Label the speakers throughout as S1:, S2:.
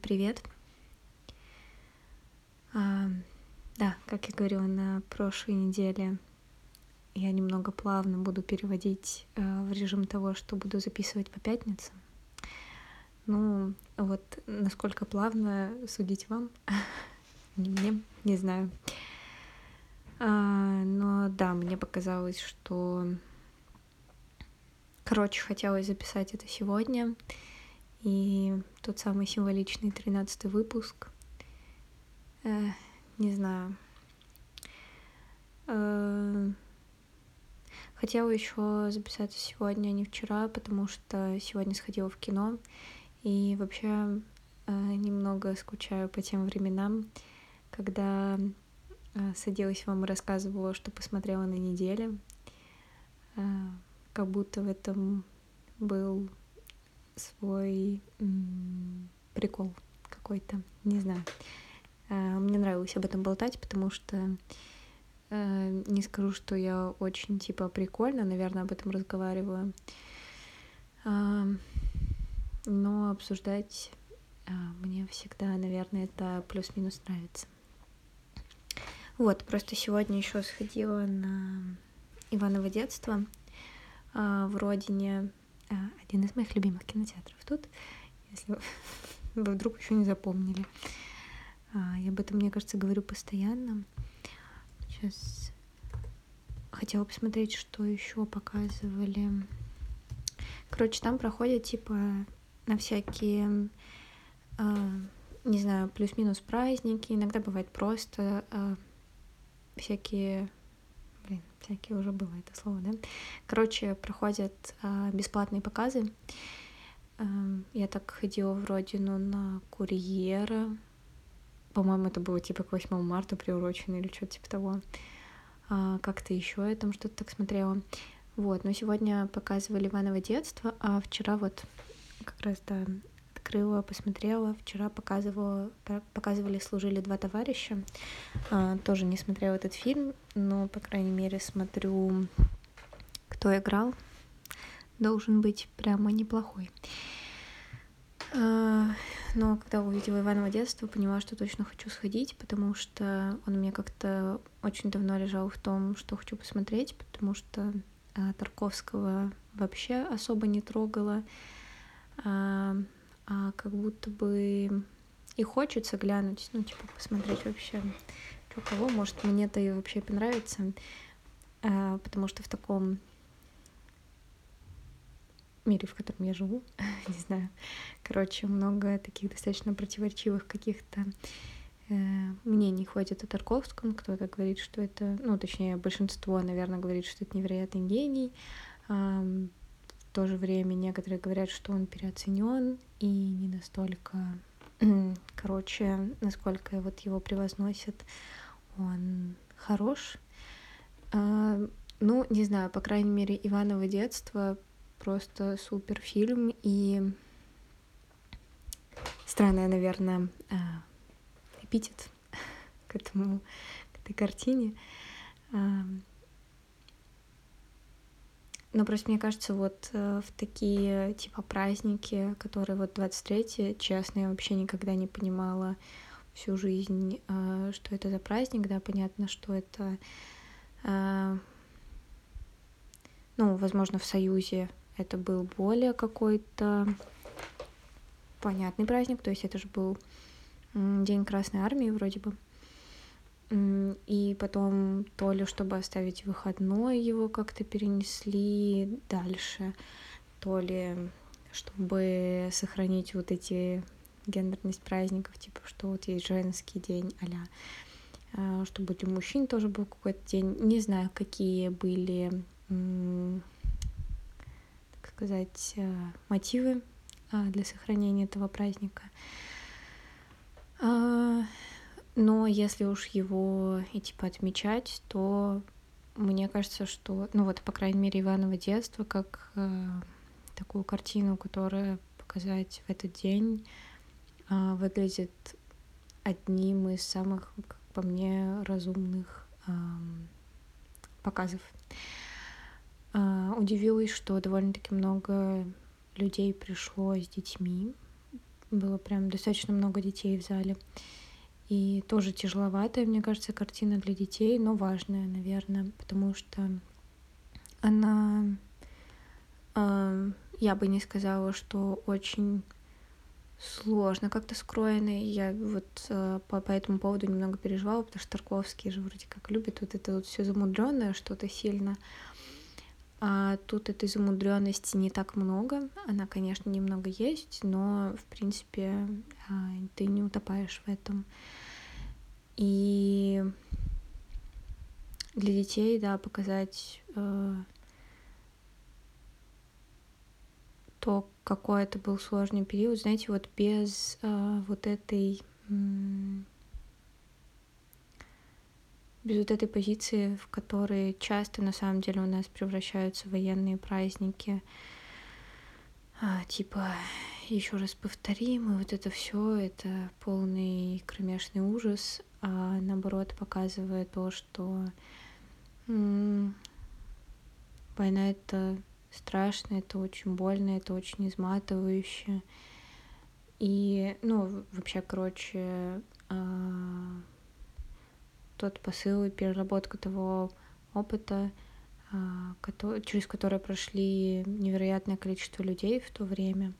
S1: привет. А, да, как я говорила на прошлой неделе, я немного плавно буду переводить а, в режим того, что буду записывать по пятницам. Ну, вот насколько плавно судить вам, не мне, не знаю. А, но да, мне показалось, что... Короче, хотелось записать это сегодня. И тот самый символичный тринадцатый выпуск. Э, не знаю. Э, хотела еще записаться сегодня, а не вчера, потому что сегодня сходила в кино. И вообще э, немного скучаю по тем временам, когда э, садилась вам и рассказывала, что посмотрела на неделе. Э, как будто в этом был свой прикол какой-то, не знаю. Э, мне нравилось об этом болтать, потому что э, не скажу, что я очень типа прикольно, наверное, об этом разговариваю. Э, но обсуждать мне всегда, наверное, это плюс-минус нравится. Вот, просто сегодня еще сходила на Иваново детство в родине один из моих любимых кинотеатров тут, если вы вдруг еще не запомнили. А, я об этом, мне кажется, говорю постоянно. Сейчас хотела посмотреть, что еще показывали. Короче, там проходят типа на всякие, э, не знаю, плюс-минус праздники. Иногда бывает просто всякие всякие уже было это слово, да? Короче, проходят э, бесплатные показы. Э, я так ходила в родину на курьера. По-моему, это было типа к 8 марта приурочено или что-то типа того. А, как-то еще я там что-то так смотрела. Вот, но сегодня показывали Иваново детство, а вчера вот как раз, да, открыла, посмотрела. Вчера показывала, показывали «Служили два товарища». А, тоже не смотрела этот фильм, но, по крайней мере, смотрю, кто играл. Должен быть прямо неплохой. А, но когда увидела Иваново детство, поняла, что точно хочу сходить, потому что он мне как-то очень давно лежал в том, что хочу посмотреть, потому что а, Тарковского вообще особо не трогала. А, как будто бы и хочется глянуть, ну, типа, посмотреть вообще, что кого, может, мне это и вообще понравится, а, потому что в таком мире, в котором я живу, не знаю, короче, много таких достаточно противоречивых каких-то э, мнений ходит о Тарковском, кто-то говорит, что это, ну, точнее, большинство, наверное, говорит, что это невероятный гений, в то же время некоторые говорят, что он переоценен и не настолько, короче, насколько вот его превозносят, он хорош. А, ну, не знаю, по крайней мере, Иваново детство просто супер фильм и странная, наверное, а, эпитет к этому, к этой картине. Но просто мне кажется, вот э, в такие типа праздники, которые вот 23 честно, я вообще никогда не понимала всю жизнь, э, что это за праздник, да, понятно, что это, э, ну, возможно, в Союзе это был более какой-то понятный праздник, то есть это же был День Красной Армии вроде бы. И потом то ли чтобы оставить выходной его как-то перенесли дальше, то ли чтобы сохранить вот эти гендерность праздников, типа что вот есть женский день а чтобы для мужчин тоже был какой-то день. Не знаю, какие были, так сказать, э, мотивы а, для сохранения этого праздника. Но если уж его и типа отмечать, то мне кажется, что, ну вот, по крайней мере, Иваново детство, как э, такую картину, которая показать в этот день, э, выглядит одним из самых, как по мне, разумных э, показов. Э, удивилась, что довольно-таки много людей пришло с детьми. было прям достаточно много детей в зале. И тоже тяжеловатая, мне кажется, картина для детей, но важная, наверное, потому что она, э, я бы не сказала, что очень сложно как-то скроенный. Я вот э, по, по этому поводу немного переживала, потому что Тарковский же вроде как любит вот это вот все замудренное что-то сильно. А тут этой замудренности не так много. Она, конечно, немного есть, но, в принципе, э, ты не утопаешь в этом. И для детей, да, показать э, то, какой это был сложный период, знаете, вот без э, вот этой без вот этой позиции, в которой часто на самом деле у нас превращаются военные праздники, а, типа еще раз повторим, и вот это все, это полный кромешный ужас, а наоборот показывает то, что война это страшно, это очень больно, это очень изматывающе. И, ну, вообще, короче, э, тот посыл и переработка того опыта, через который прошли невероятное количество людей в то время,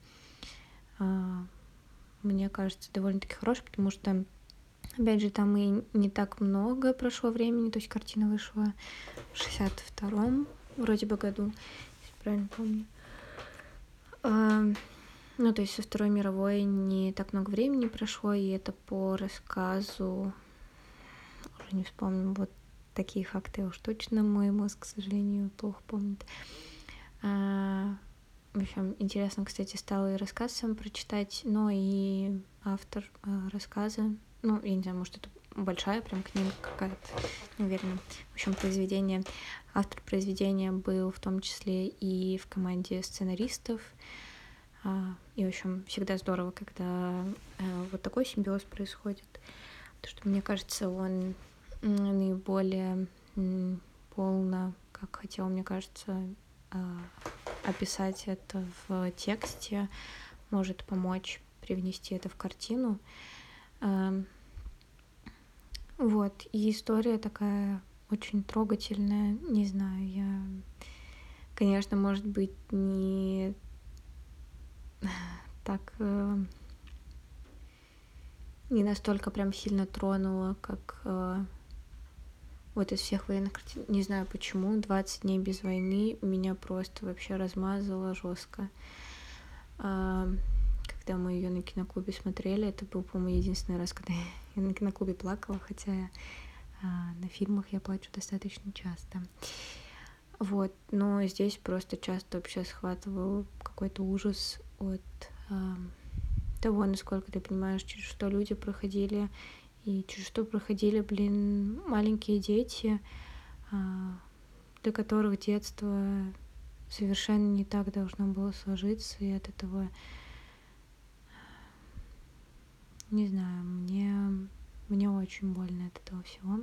S1: э, мне кажется, довольно-таки хороший, потому что, опять же, там и не так много прошло времени, то есть картина вышла в 62-м вроде бы году, правильно помню. А, ну, то есть со Второй мировой не так много времени прошло, и это по рассказу, уже не вспомню, вот такие факты уж точно мой мозг, к сожалению, плохо помнит. А, в общем, интересно, кстати, стало и рассказ сам прочитать, но и автор а, рассказа, ну, я не знаю, может, это большая прям книга какая-то, не уверена. В общем, произведение, автор произведения был в том числе и в команде сценаристов. А, и, в общем, всегда здорово, когда э, вот такой симбиоз происходит. Потому что, мне кажется, он наиболее полно, как хотел, мне кажется, а, описать это в тексте, может помочь привнести это в картину. Эм, вот, и история такая очень трогательная, не знаю, я, конечно, может быть, не так, э, не настолько прям сильно тронула, как э, вот из всех военных картин. Не знаю почему, 20 дней без войны меня просто вообще размазало жестко. Э, когда мы ее на киноклубе смотрели, это был, по-моему, единственный раз, когда я на киноклубе плакала, хотя а, на фильмах я плачу достаточно часто. Вот, но здесь просто часто вообще схватывал какой-то ужас от а, того, насколько ты понимаешь, через что люди проходили, и через что проходили, блин, маленькие дети, а, для которых детство совершенно не так должно было сложиться, и от этого не знаю, мне, мне очень больно от этого всего.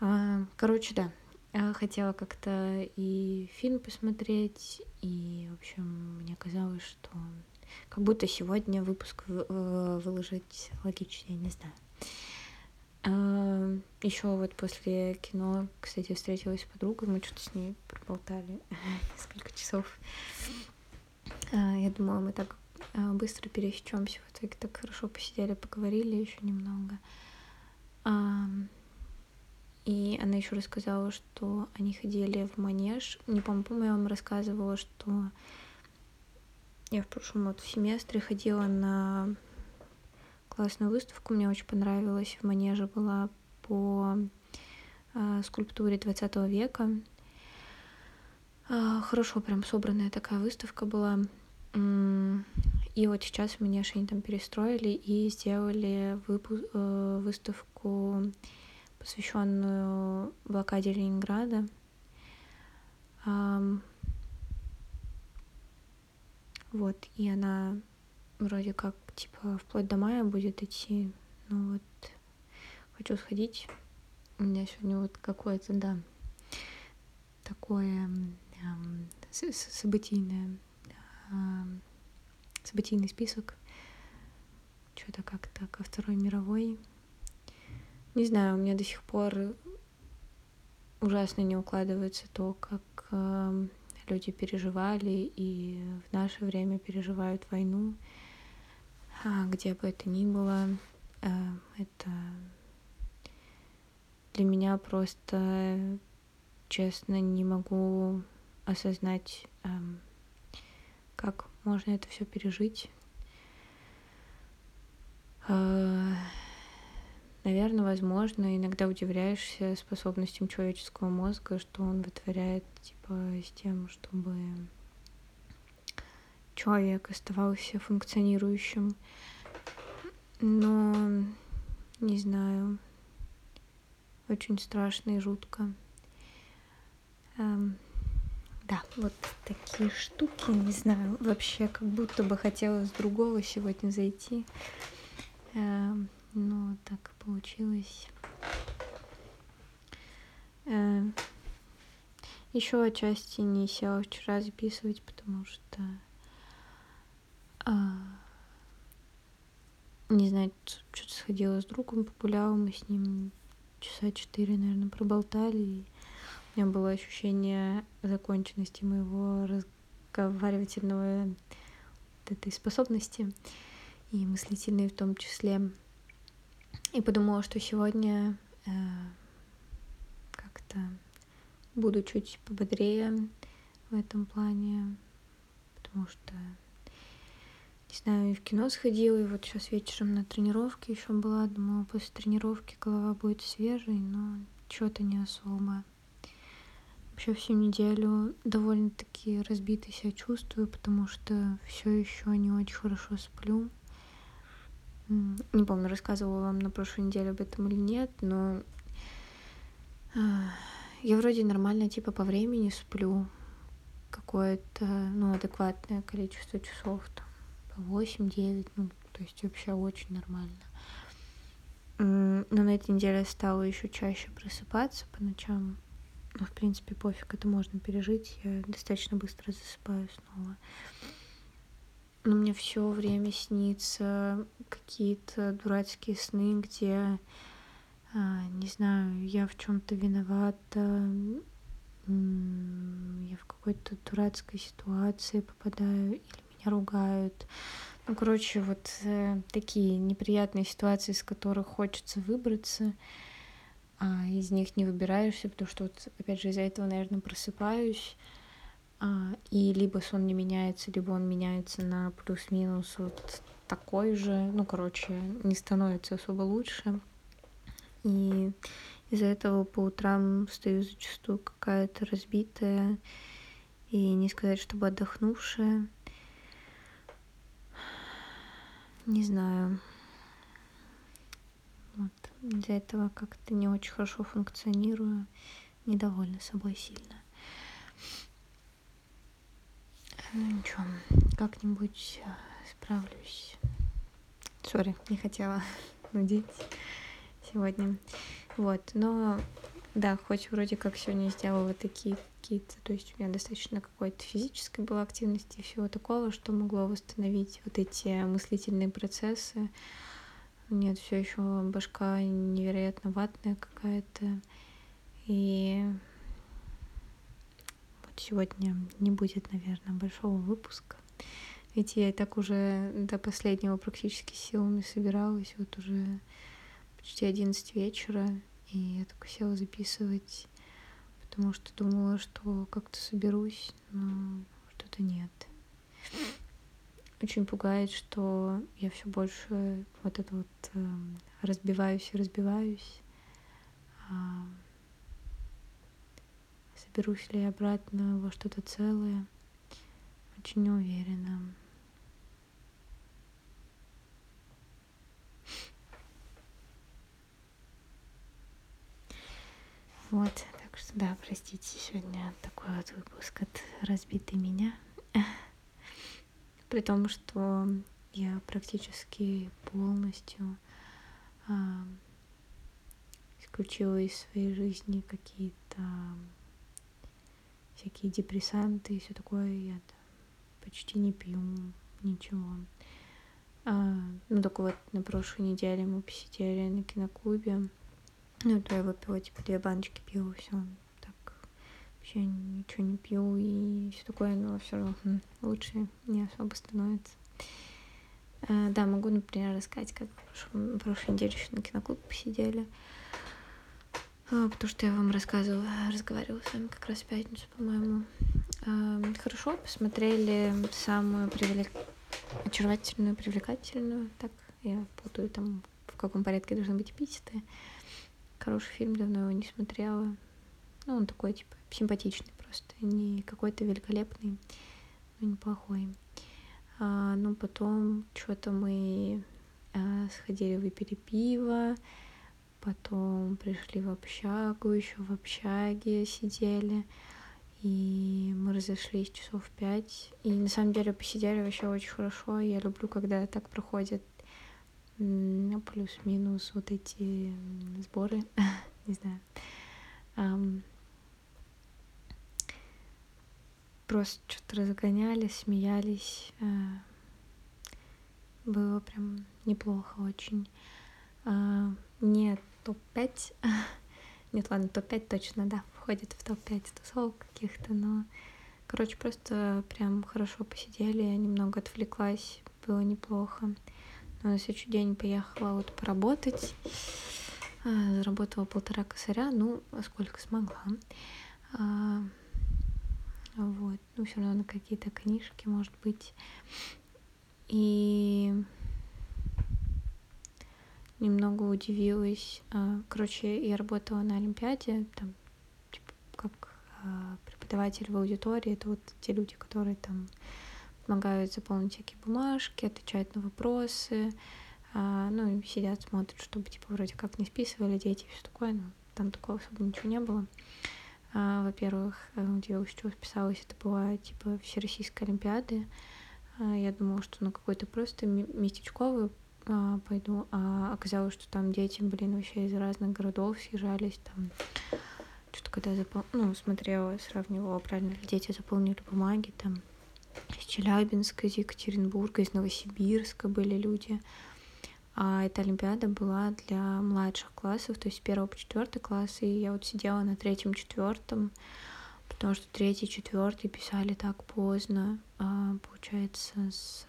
S1: А, короче, да, хотела как-то и фильм посмотреть, и, в общем, мне казалось, что как будто сегодня выпуск выложить логичнее, не знаю. А, Еще вот после кино, кстати, встретилась с подругой, мы что-то с ней проболтали несколько часов. А, я думала, мы так а, быстро пересечемся. В итоге так хорошо посидели, поговорили еще немного. И она еще рассказала, что они ходили в манеж. Не помню, помню, я вам рассказывала, что я в прошлом вот семестре ходила на классную выставку, мне очень понравилось. В манеже была по э, скульптуре 20 века. Э, хорошо прям собранная такая выставка была. И вот сейчас мне они там перестроили и сделали выпу- э, выставку, посвященную блокаде Ленинграда. Um, вот, и она вроде как, типа, вплоть до мая будет идти. Ну вот, хочу сходить. У меня сегодня вот какое-то, да, такое эм, событийное событийный список. Что-то как-то ко Второй мировой. Не знаю, у меня до сих пор ужасно не укладывается то, как э, люди переживали и в наше время переживают войну, а где бы это ни было, э, это для меня просто, честно, не могу осознать, э, как можно это все пережить. Наверное, возможно, иногда удивляешься способностям человеческого мозга, что он вытворяет, типа, с тем, чтобы человек оставался функционирующим. Но, не знаю, очень страшно и жутко. Эм, да, вот такие штуки, не знаю, вообще как будто бы хотела с другого сегодня зайти. Эм, но так получилось. Э, Еще отчасти не села вчера записывать, потому что а, не знаю, что-то сходила с другом, погуляла, мы с ним часа четыре, наверное, проболтали. И у меня было ощущение законченности моего разговаривательного вот этой способности и мыслительной в том числе. И подумала, что сегодня э, как-то буду чуть пободрее в этом плане, потому что, не знаю, и в кино сходила, и вот сейчас вечером на тренировке еще была, думала, после тренировки голова будет свежей, но что-то не особо. Вообще всю неделю довольно-таки разбитой себя чувствую, потому что все еще не очень хорошо сплю. Не помню, рассказывала вам на прошлой неделе об этом или нет, но а, я вроде нормально типа по времени сплю какое-то, ну, адекватное количество часов, там, по 8-9, ну, то есть вообще очень нормально. Но на этой неделе стала еще чаще просыпаться по ночам. Ну, в принципе, пофиг, это можно пережить. Я достаточно быстро засыпаю снова но мне все время снится какие-то дурацкие сны, где, а, не знаю, я в чем-то виновата, я в какой-то дурацкой ситуации попадаю или меня ругают. Ну, короче, вот э, такие неприятные ситуации, из которых хочется выбраться, а из них не выбираешься, потому что вот, опять же, из-за этого, наверное, просыпаюсь и либо сон не меняется, либо он меняется на плюс-минус вот такой же. Ну, короче, не становится особо лучше. И из-за этого по утрам стою зачастую какая-то разбитая и не сказать, чтобы отдохнувшая. Не знаю. Вот. Из-за этого как-то не очень хорошо функционирую, недовольна собой сильно. Ну ничего, как-нибудь э, справлюсь. Сори, не хотела нудить сегодня. Вот, но да, хоть вроде как сегодня сделала такие какие-то, то есть у меня достаточно какой-то физической была активности и всего такого, что могло восстановить вот эти мыслительные процессы. Нет, все еще башка невероятно ватная какая-то. И сегодня не будет, наверное, большого выпуска. Ведь я и так уже до последнего практически силами собиралась, вот уже почти 11 вечера, и я только села записывать, потому что думала, что как-то соберусь, но что-то нет. Очень пугает, что я все больше вот это вот э, разбиваюсь и разбиваюсь. Соберусь ли я обратно во что-то целое. Очень не уверена. Вот, так что да, простите, сегодня такой вот выпуск от разбитой меня. При том, что я практически полностью а, исключила из своей жизни какие-то всякие депрессанты и все такое. Я почти не пью, ничего. А, ну, только вот на прошлой неделе мы посидели на киноклубе. Ну, то я выпила, типа, две баночки пива, все. Так, вообще ничего не пью и все такое, но все равно хм, лучше не особо становится. А, да, могу, например, рассказать, как в прошлой неделе еще на киноклуб посидели. А, потому что я вам рассказывала, разговаривала с вами как раз в пятницу, по-моему. А, хорошо, посмотрели самую привлек... очаровательную, привлекательную, так, я путаю там, в каком порядке должны быть эпитеты. Хороший фильм, давно его не смотрела. Ну, он такой, типа, симпатичный просто, не какой-то великолепный, но неплохой. А, ну, потом что-то мы а, сходили, выпили пиво, потом пришли в общагу, еще в общаге сидели, и мы разошлись часов пять. И на самом деле посидели вообще очень хорошо. Я люблю, когда так проходят плюс-минус вот эти сборы, не знаю. Просто что-то разгонялись, смеялись. Uh, было прям неплохо очень. Uh, нет топ-5. Нет, ладно, топ-5 точно, да, входит в топ-5 тусовок каких-то, но, короче, просто прям хорошо посидели, я немного отвлеклась, было неплохо. Но на следующий день поехала вот поработать, а, заработала полтора косаря, ну, сколько смогла. А, вот, ну, все равно на какие-то книжки, может быть. И немного удивилась. А, короче, я работала на Олимпиаде, там, типа, как а, преподаватель в аудитории. Это вот те люди, которые там помогают заполнить всякие бумажки, отвечают на вопросы, а, ну, и сидят, смотрят, чтобы, типа, вроде как не списывали дети и все такое, но там такого особо ничего не было. Во-первых, я училась, списалась, это была, типа, Всероссийская Олимпиада. Я думала, что ну какой-то просто местечковый пойду, а оказалось, что там дети, блин, вообще из разных городов съезжались, там что-то когда запол... ну, смотрела, сравнивала, правильно дети заполнили бумаги, там из Челябинска, из Екатеринбурга, из Новосибирска были люди. А эта Олимпиада была для младших классов, то есть первого по четвертый класс, и я вот сидела на третьем, четвертом, потому что третий, четвертый писали так поздно, а, получается, с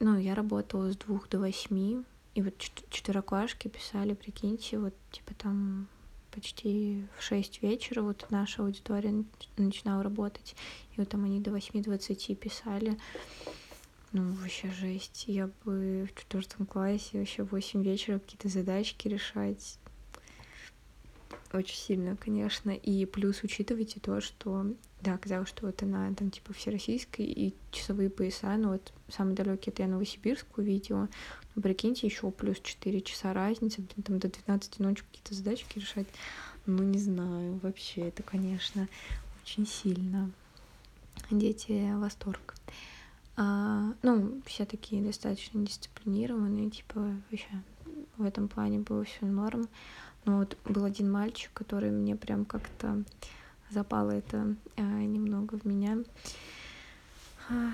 S1: ну, я работала с двух до восьми, и вот четвероклашки писали, прикиньте, вот типа там почти в шесть вечера вот наша аудитория начинала работать, и вот там они до восьми двадцати писали. Ну, вообще жесть. Я бы в четвертом классе вообще в восемь вечера какие-то задачки решать. Очень сильно, конечно. И плюс учитывайте то, что да, оказалось, что вот она там типа всероссийская и часовые пояса, ну вот самый далекий это я Новосибирск увидела. Ну, прикиньте, еще плюс 4 часа разницы, блин, там до 12 ночи какие-то задачки решать. Ну, не знаю, вообще, это, конечно, очень сильно. Дети восторг. А, ну, все такие достаточно дисциплинированные, типа, вообще в этом плане было все норм. Но вот был один мальчик, который мне прям как-то запало это э, немного в меня. А,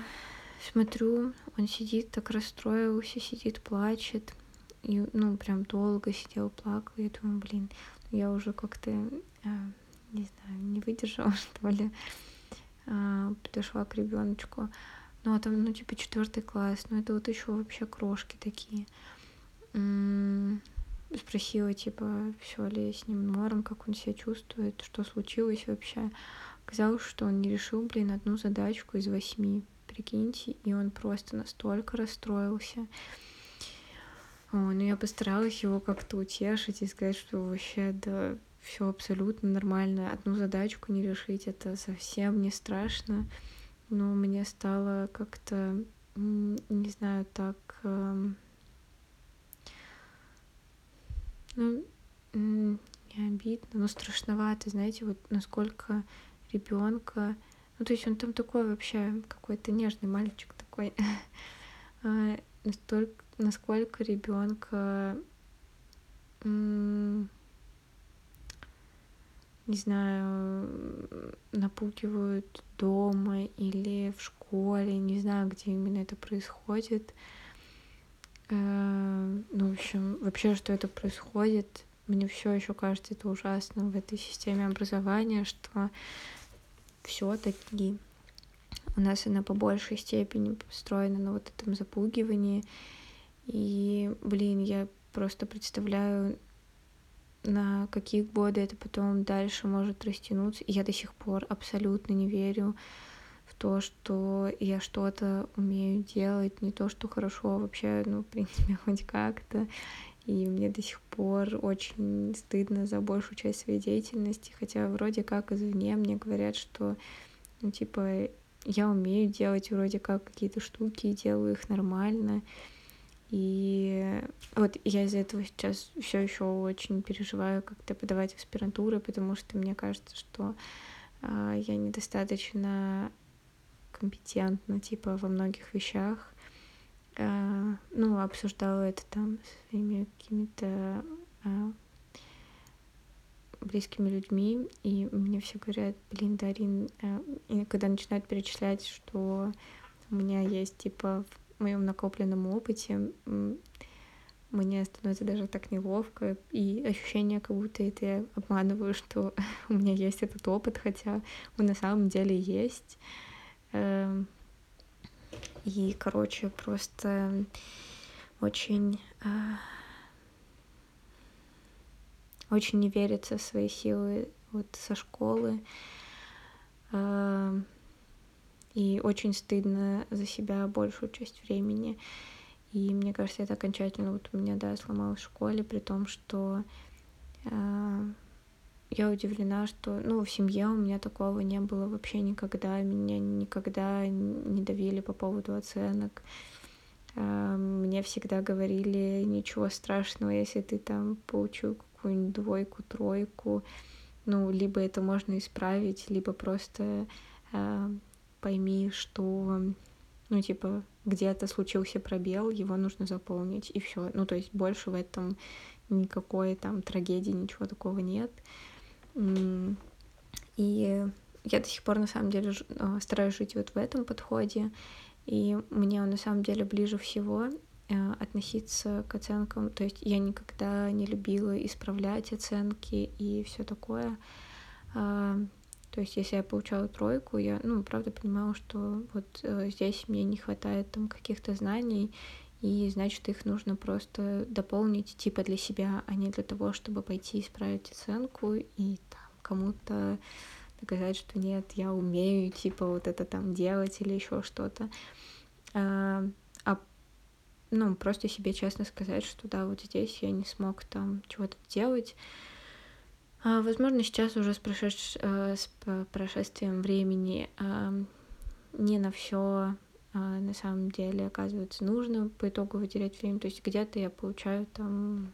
S1: смотрю, он сидит, так расстроился, сидит, плачет. И, ну, прям долго сидел, плакал. Я думаю, блин, я уже как-то, э, не знаю, не выдержала, что ли. Э, подошла к ребеночку. Ну, а там, ну, типа, четвертый класс. Ну, это вот еще вообще крошки такие спросила, типа, все ли с ним норм, как он себя чувствует, что случилось вообще. Оказалось, что он не решил, блин, одну задачку из восьми, прикиньте, и он просто настолько расстроился. О, ну я постаралась его как-то утешить и сказать, что вообще, да, все абсолютно нормально. Одну задачку не решить, это совсем не страшно. Но мне стало как-то, не знаю, так эм, ну, не обидно, но страшновато, знаете, вот насколько ребенка, ну то есть он там такой вообще какой-то нежный мальчик такой, а, настолько, насколько ребенка не знаю, напугивают дома или в школе, не знаю, где именно это происходит. Э, ну, в общем, вообще, что это происходит, мне все еще кажется это ужасно в этой системе образования, что все-таки у нас она по большей степени построена на вот этом запугивании. И, блин, я просто представляю, на какие годы это потом дальше может растянуться. И я до сих пор абсолютно не верю в то, что я что-то умею делать, не то, что хорошо, вообще, ну, в принципе, хоть как-то. И мне до сих пор очень стыдно за большую часть своей деятельности, хотя вроде как извне мне говорят, что, ну, типа, я умею делать вроде как какие-то штуки, делаю их нормально. И вот я из-за этого сейчас все еще очень переживаю, как-то подавать аспирантуры, потому что мне кажется, что э, я недостаточно компетентна, типа, во многих вещах. Э, ну, обсуждала это там с своими какими-то э, близкими людьми, и мне все говорят, блин, Дарин, э, и когда начинают перечислять, что у меня есть, типа, в моем накопленном опыте, мне становится даже так неловко, и ощущение, как будто это я обманываю, что у меня есть этот опыт, хотя он на самом деле есть. Эм, и, короче, просто очень а, очень не верится в свои силы вот со школы. А, и очень стыдно за себя большую часть времени. И мне кажется, это окончательно вот у меня, да, сломалось в школе, при том, что э, я удивлена, что, ну, в семье у меня такого не было вообще никогда, меня никогда не давили по поводу оценок. Э, мне всегда говорили, ничего страшного, если ты там получил какую-нибудь двойку, тройку, ну, либо это можно исправить, либо просто э, пойми, что, ну, типа, где-то случился пробел, его нужно заполнить, и все. Ну, то есть больше в этом никакой там трагедии, ничего такого нет. И я до сих пор, на самом деле, э, стараюсь жить вот в этом подходе, и мне он на самом деле ближе всего. Э, относиться к оценкам. То есть я никогда не любила исправлять оценки и все такое. А, то есть если я получала тройку, я, ну, правда понимала, что вот э, здесь мне не хватает там каких-то знаний, и значит их нужно просто дополнить типа для себя, а не для того, чтобы пойти исправить оценку и там кому-то доказать, что нет, я умею типа вот это там делать или еще что-то. А, а ну, просто себе честно сказать, что да, вот здесь я не смог там чего-то делать. А, возможно, сейчас уже с, прошедш... Э, с прошествием времени а, не на все на самом деле оказывается нужно по итогу выделять время. То есть где-то я получаю там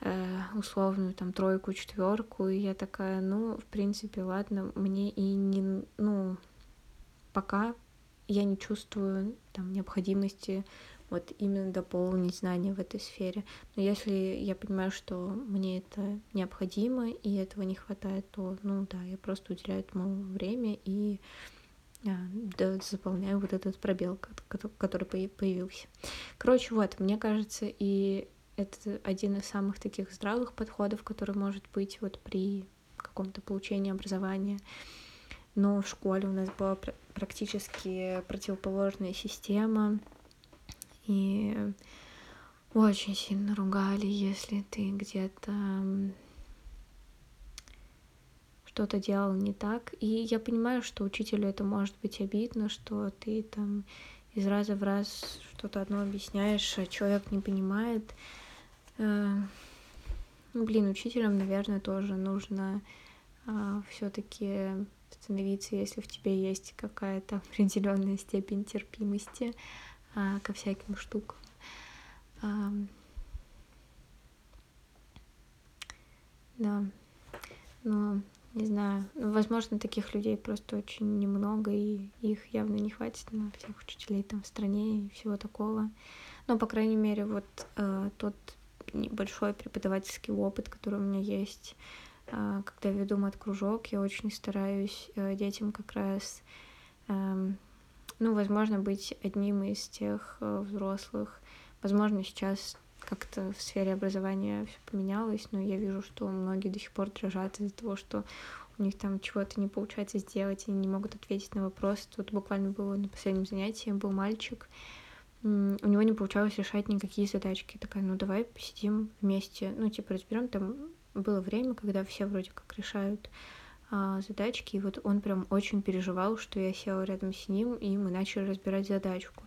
S1: э, условную там тройку, четверку, и я такая, ну, в принципе, ладно, мне и не, ну, пока я не чувствую там необходимости вот именно дополнить знания в этой сфере. Но если я понимаю, что мне это необходимо и этого не хватает, то, ну да, я просто уделяю этому время и а, да, заполняю вот этот пробел, который появился. Короче, вот, мне кажется, и это один из самых таких здравых подходов, который может быть вот при каком-то получении образования но в школе у нас была практически противоположная система, и очень сильно ругали, если ты где-то что-то делал не так. И я понимаю, что учителю это может быть обидно, что ты там из раза в раз что-то одно объясняешь, а человек не понимает. Э, ну, блин, учителям, наверное, тоже нужно а, все-таки становиться, если в тебе есть какая-то определенная степень терпимости а, ко всяким штукам. Да, но не знаю, возможно, таких людей просто очень немного, и их явно не хватит на всех учителей там в стране и всего такого. Но, по крайней мере, вот э, тот небольшой преподавательский опыт, который у меня есть, а, когда веду мат-кружок, я очень стараюсь э, детям как раз, эм, ну, возможно, быть одним из тех э, взрослых. Возможно, сейчас как-то в сфере образования все поменялось, но я вижу, что многие до сих пор дрожат из-за того, что у них там чего-то не получается сделать, они не могут ответить на вопрос. Тут буквально было на последнем занятии, был мальчик, у него не получалось решать никакие задачки. Такая, ну давай посидим вместе, ну типа разберем там было время, когда все вроде как решают а, задачки, и вот он прям очень переживал, что я села рядом с ним, и мы начали разбирать задачку.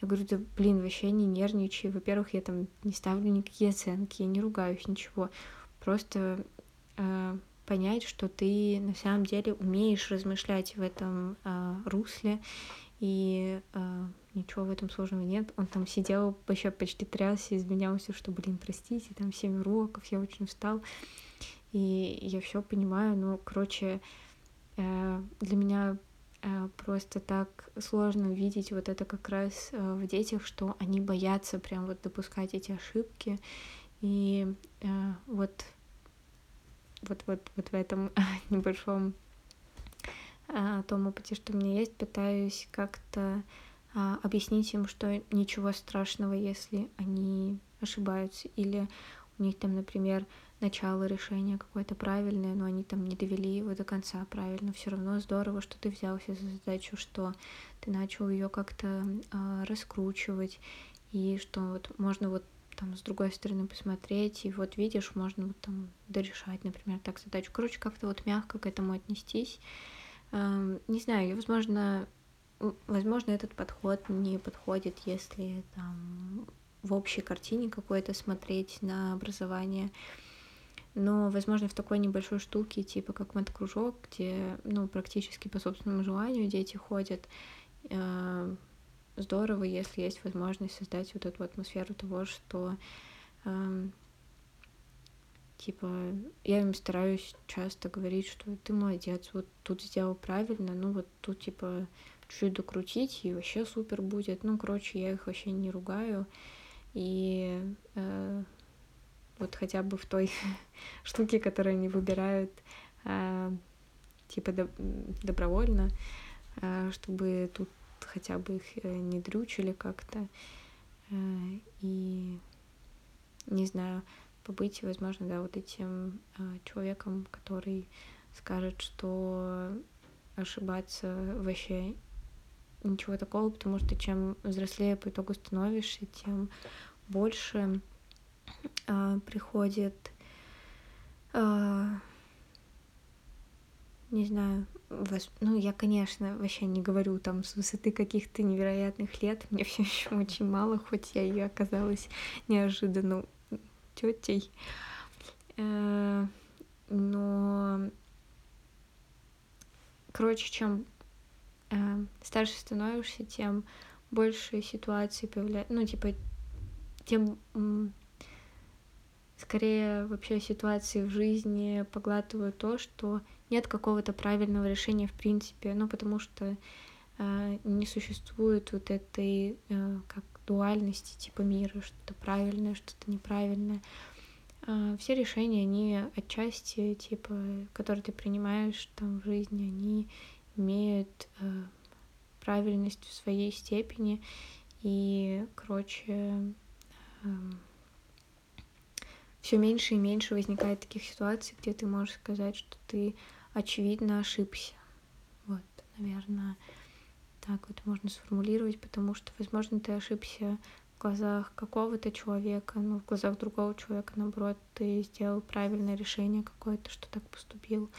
S1: Я говорю, да блин, вообще не нервничай. Во-первых, я там не ставлю никакие оценки, я не ругаюсь, ничего. Просто э, понять, что ты на самом деле умеешь размышлять в этом э, русле, и э, ничего в этом сложного нет. Он там сидел, вообще почти трясся, изменялся, что, блин, простите, там семь уроков, я очень устал. И я все понимаю, но, короче, э, для меня просто так сложно видеть вот это как раз э, в детях, что они боятся прям вот допускать эти ошибки. И вот, вот, вот, вот в этом небольшом том опыте, что у меня есть, пытаюсь как-то а, объяснить им, что ничего страшного, если они ошибаются, или у них там, например, начало решения какое-то правильное, но они там не довели его до конца правильно. Все равно здорово, что ты взялся за задачу, что ты начал ее как-то э, раскручивать, и что вот можно вот там с другой стороны посмотреть, и вот видишь, можно вот там дорешать, например, так задачу. Короче, как-то вот мягко к этому отнестись. Э, не знаю, возможно, возможно, этот подход не подходит, если там в общей картине какой-то смотреть на образование. Но, возможно, в такой небольшой штуке, типа как мат-кружок, где, ну, практически по собственному желанию дети ходят, э, здорово, если есть возможность создать вот эту атмосферу того, что э, типа я им стараюсь часто говорить, что ты молодец, вот тут сделал правильно, ну вот тут типа чуть-чуть докрутить, и вообще супер будет. Ну, короче, я их вообще не ругаю. И э, вот хотя бы в той штуке, которую они выбирают, э, типа до, добровольно, э, чтобы тут хотя бы их э, не дрючили как-то. Э, и не знаю, побыть, возможно, да, вот этим человеком, который скажет, что ошибаться вообще ничего такого, потому что чем взрослее по итогу становишься, тем больше приходит, э, не знаю, вос... ну я, конечно, вообще не говорю там с высоты каких-то невероятных лет, мне все еще очень мало, хоть я и оказалась неожиданно тетей, э, но короче, чем э, старше становишься, тем больше ситуаций появляется, ну, типа, тем скорее вообще ситуации в жизни поглатывают то, что нет какого-то правильного решения в принципе, ну, потому что э, не существует вот этой э, как дуальности типа мира, что-то правильное, что-то неправильное. Э, все решения, они отчасти, типа, которые ты принимаешь там в жизни, они имеют э, правильность в своей степени. И, короче, э, все меньше и меньше возникает таких ситуаций, где ты можешь сказать, что ты очевидно ошибся. Вот, наверное, так вот можно сформулировать, потому что, возможно, ты ошибся в глазах какого-то человека, но в глазах другого человека, наоборот, ты сделал правильное решение какое-то, что так поступил.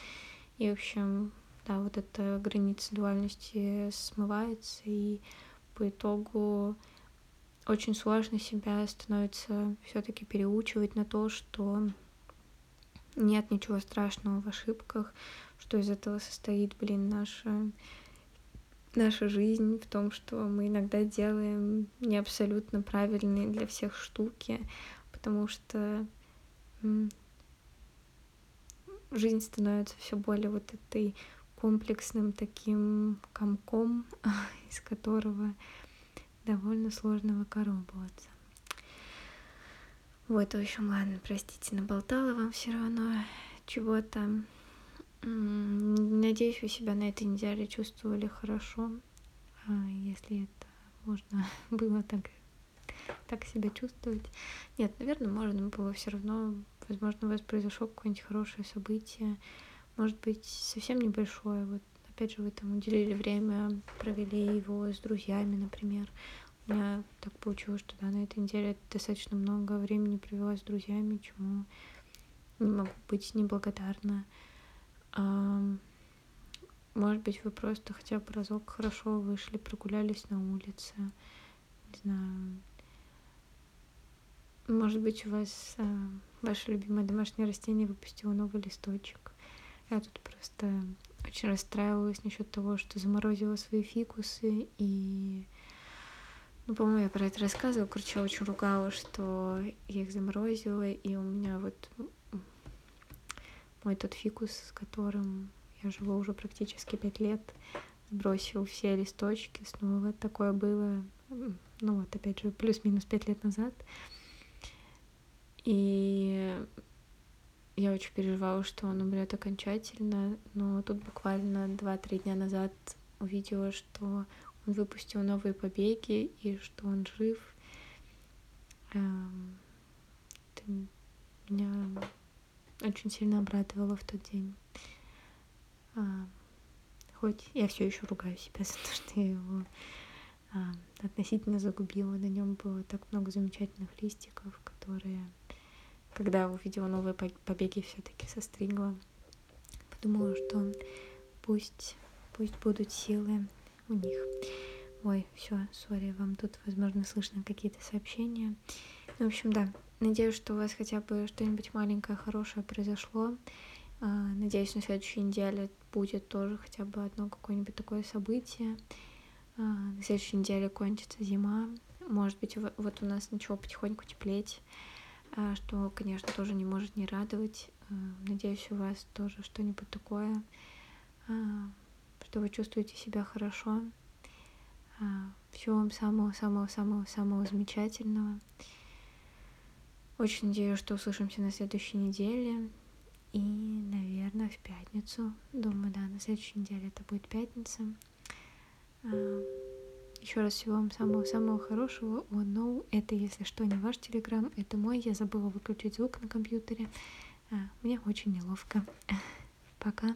S1: И, в общем, да, вот эта граница дуальности смывается, и по итогу очень сложно себя становится все-таки переучивать на то, что нет ничего страшного в ошибках, что из этого состоит, блин, наша наша жизнь в том, что мы иногда делаем не абсолютно правильные для всех штуки, потому что жизнь становится все более вот этой комплексным таким комком, из которого довольно сложно выкарабываться. Вот, в общем, ладно, простите, наболтала вам все равно чего-то. Надеюсь, вы себя на этой неделе чувствовали хорошо. А если это можно было так, так себя чувствовать. Нет, наверное, можно было все равно. Возможно, у вас произошло какое-нибудь хорошее событие. Может быть, совсем небольшое. Вот опять же, вы там уделили время, провели его с друзьями, например. У меня так получилось, что да, на этой неделе достаточно много времени провела с друзьями, чему не могу быть неблагодарна. Может быть, вы просто хотя бы разок хорошо вышли, прогулялись на улице. Не знаю. Может быть, у вас а, ваше любимое домашнее растение выпустило новый листочек. Я тут просто очень расстраивалась насчет того, что заморозила свои фикусы и ну, по-моему, я про это рассказывала. Короче, я очень ругала, что я их заморозила, и у меня вот мой тот фикус, с которым я живу уже практически пять лет, бросил все листочки, снова такое было, ну вот опять же, плюс-минус пять лет назад. И я очень переживала, что он умрет окончательно, но тут буквально 2-3 дня назад увидела, что он выпустил новые побеги и что он жив. Эм, это меня очень сильно обрадовало в тот день. А, хоть я все еще ругаю себя за то, что я его а, относительно загубила. На нем было так много замечательных листиков, которые, когда увидела новые побеги, все-таки состригла. Подумала, что пусть, пусть будут силы у них. Ой, все, сори, вам тут, возможно, слышно какие-то сообщения. Ну, в общем, да, надеюсь, что у вас хотя бы что-нибудь маленькое, хорошее произошло. А, надеюсь, на следующей неделе будет тоже хотя бы одно какое-нибудь такое событие. А, на следующей неделе кончится зима. Может быть, вот у нас начало потихоньку теплеть, что, конечно, тоже не может не радовать. Надеюсь, у вас тоже что-нибудь такое что вы чувствуете себя хорошо. А, всего вам самого-самого-самого-самого замечательного. Очень надеюсь, что услышимся на следующей неделе. И, наверное, в пятницу. Думаю, да, на следующей неделе это будет пятница. Еще раз всего вам самого-самого хорошего. О, oh, no, это, если что, не ваш телеграм, это мой. Я забыла выключить звук на компьютере. А, мне очень неловко. Пока.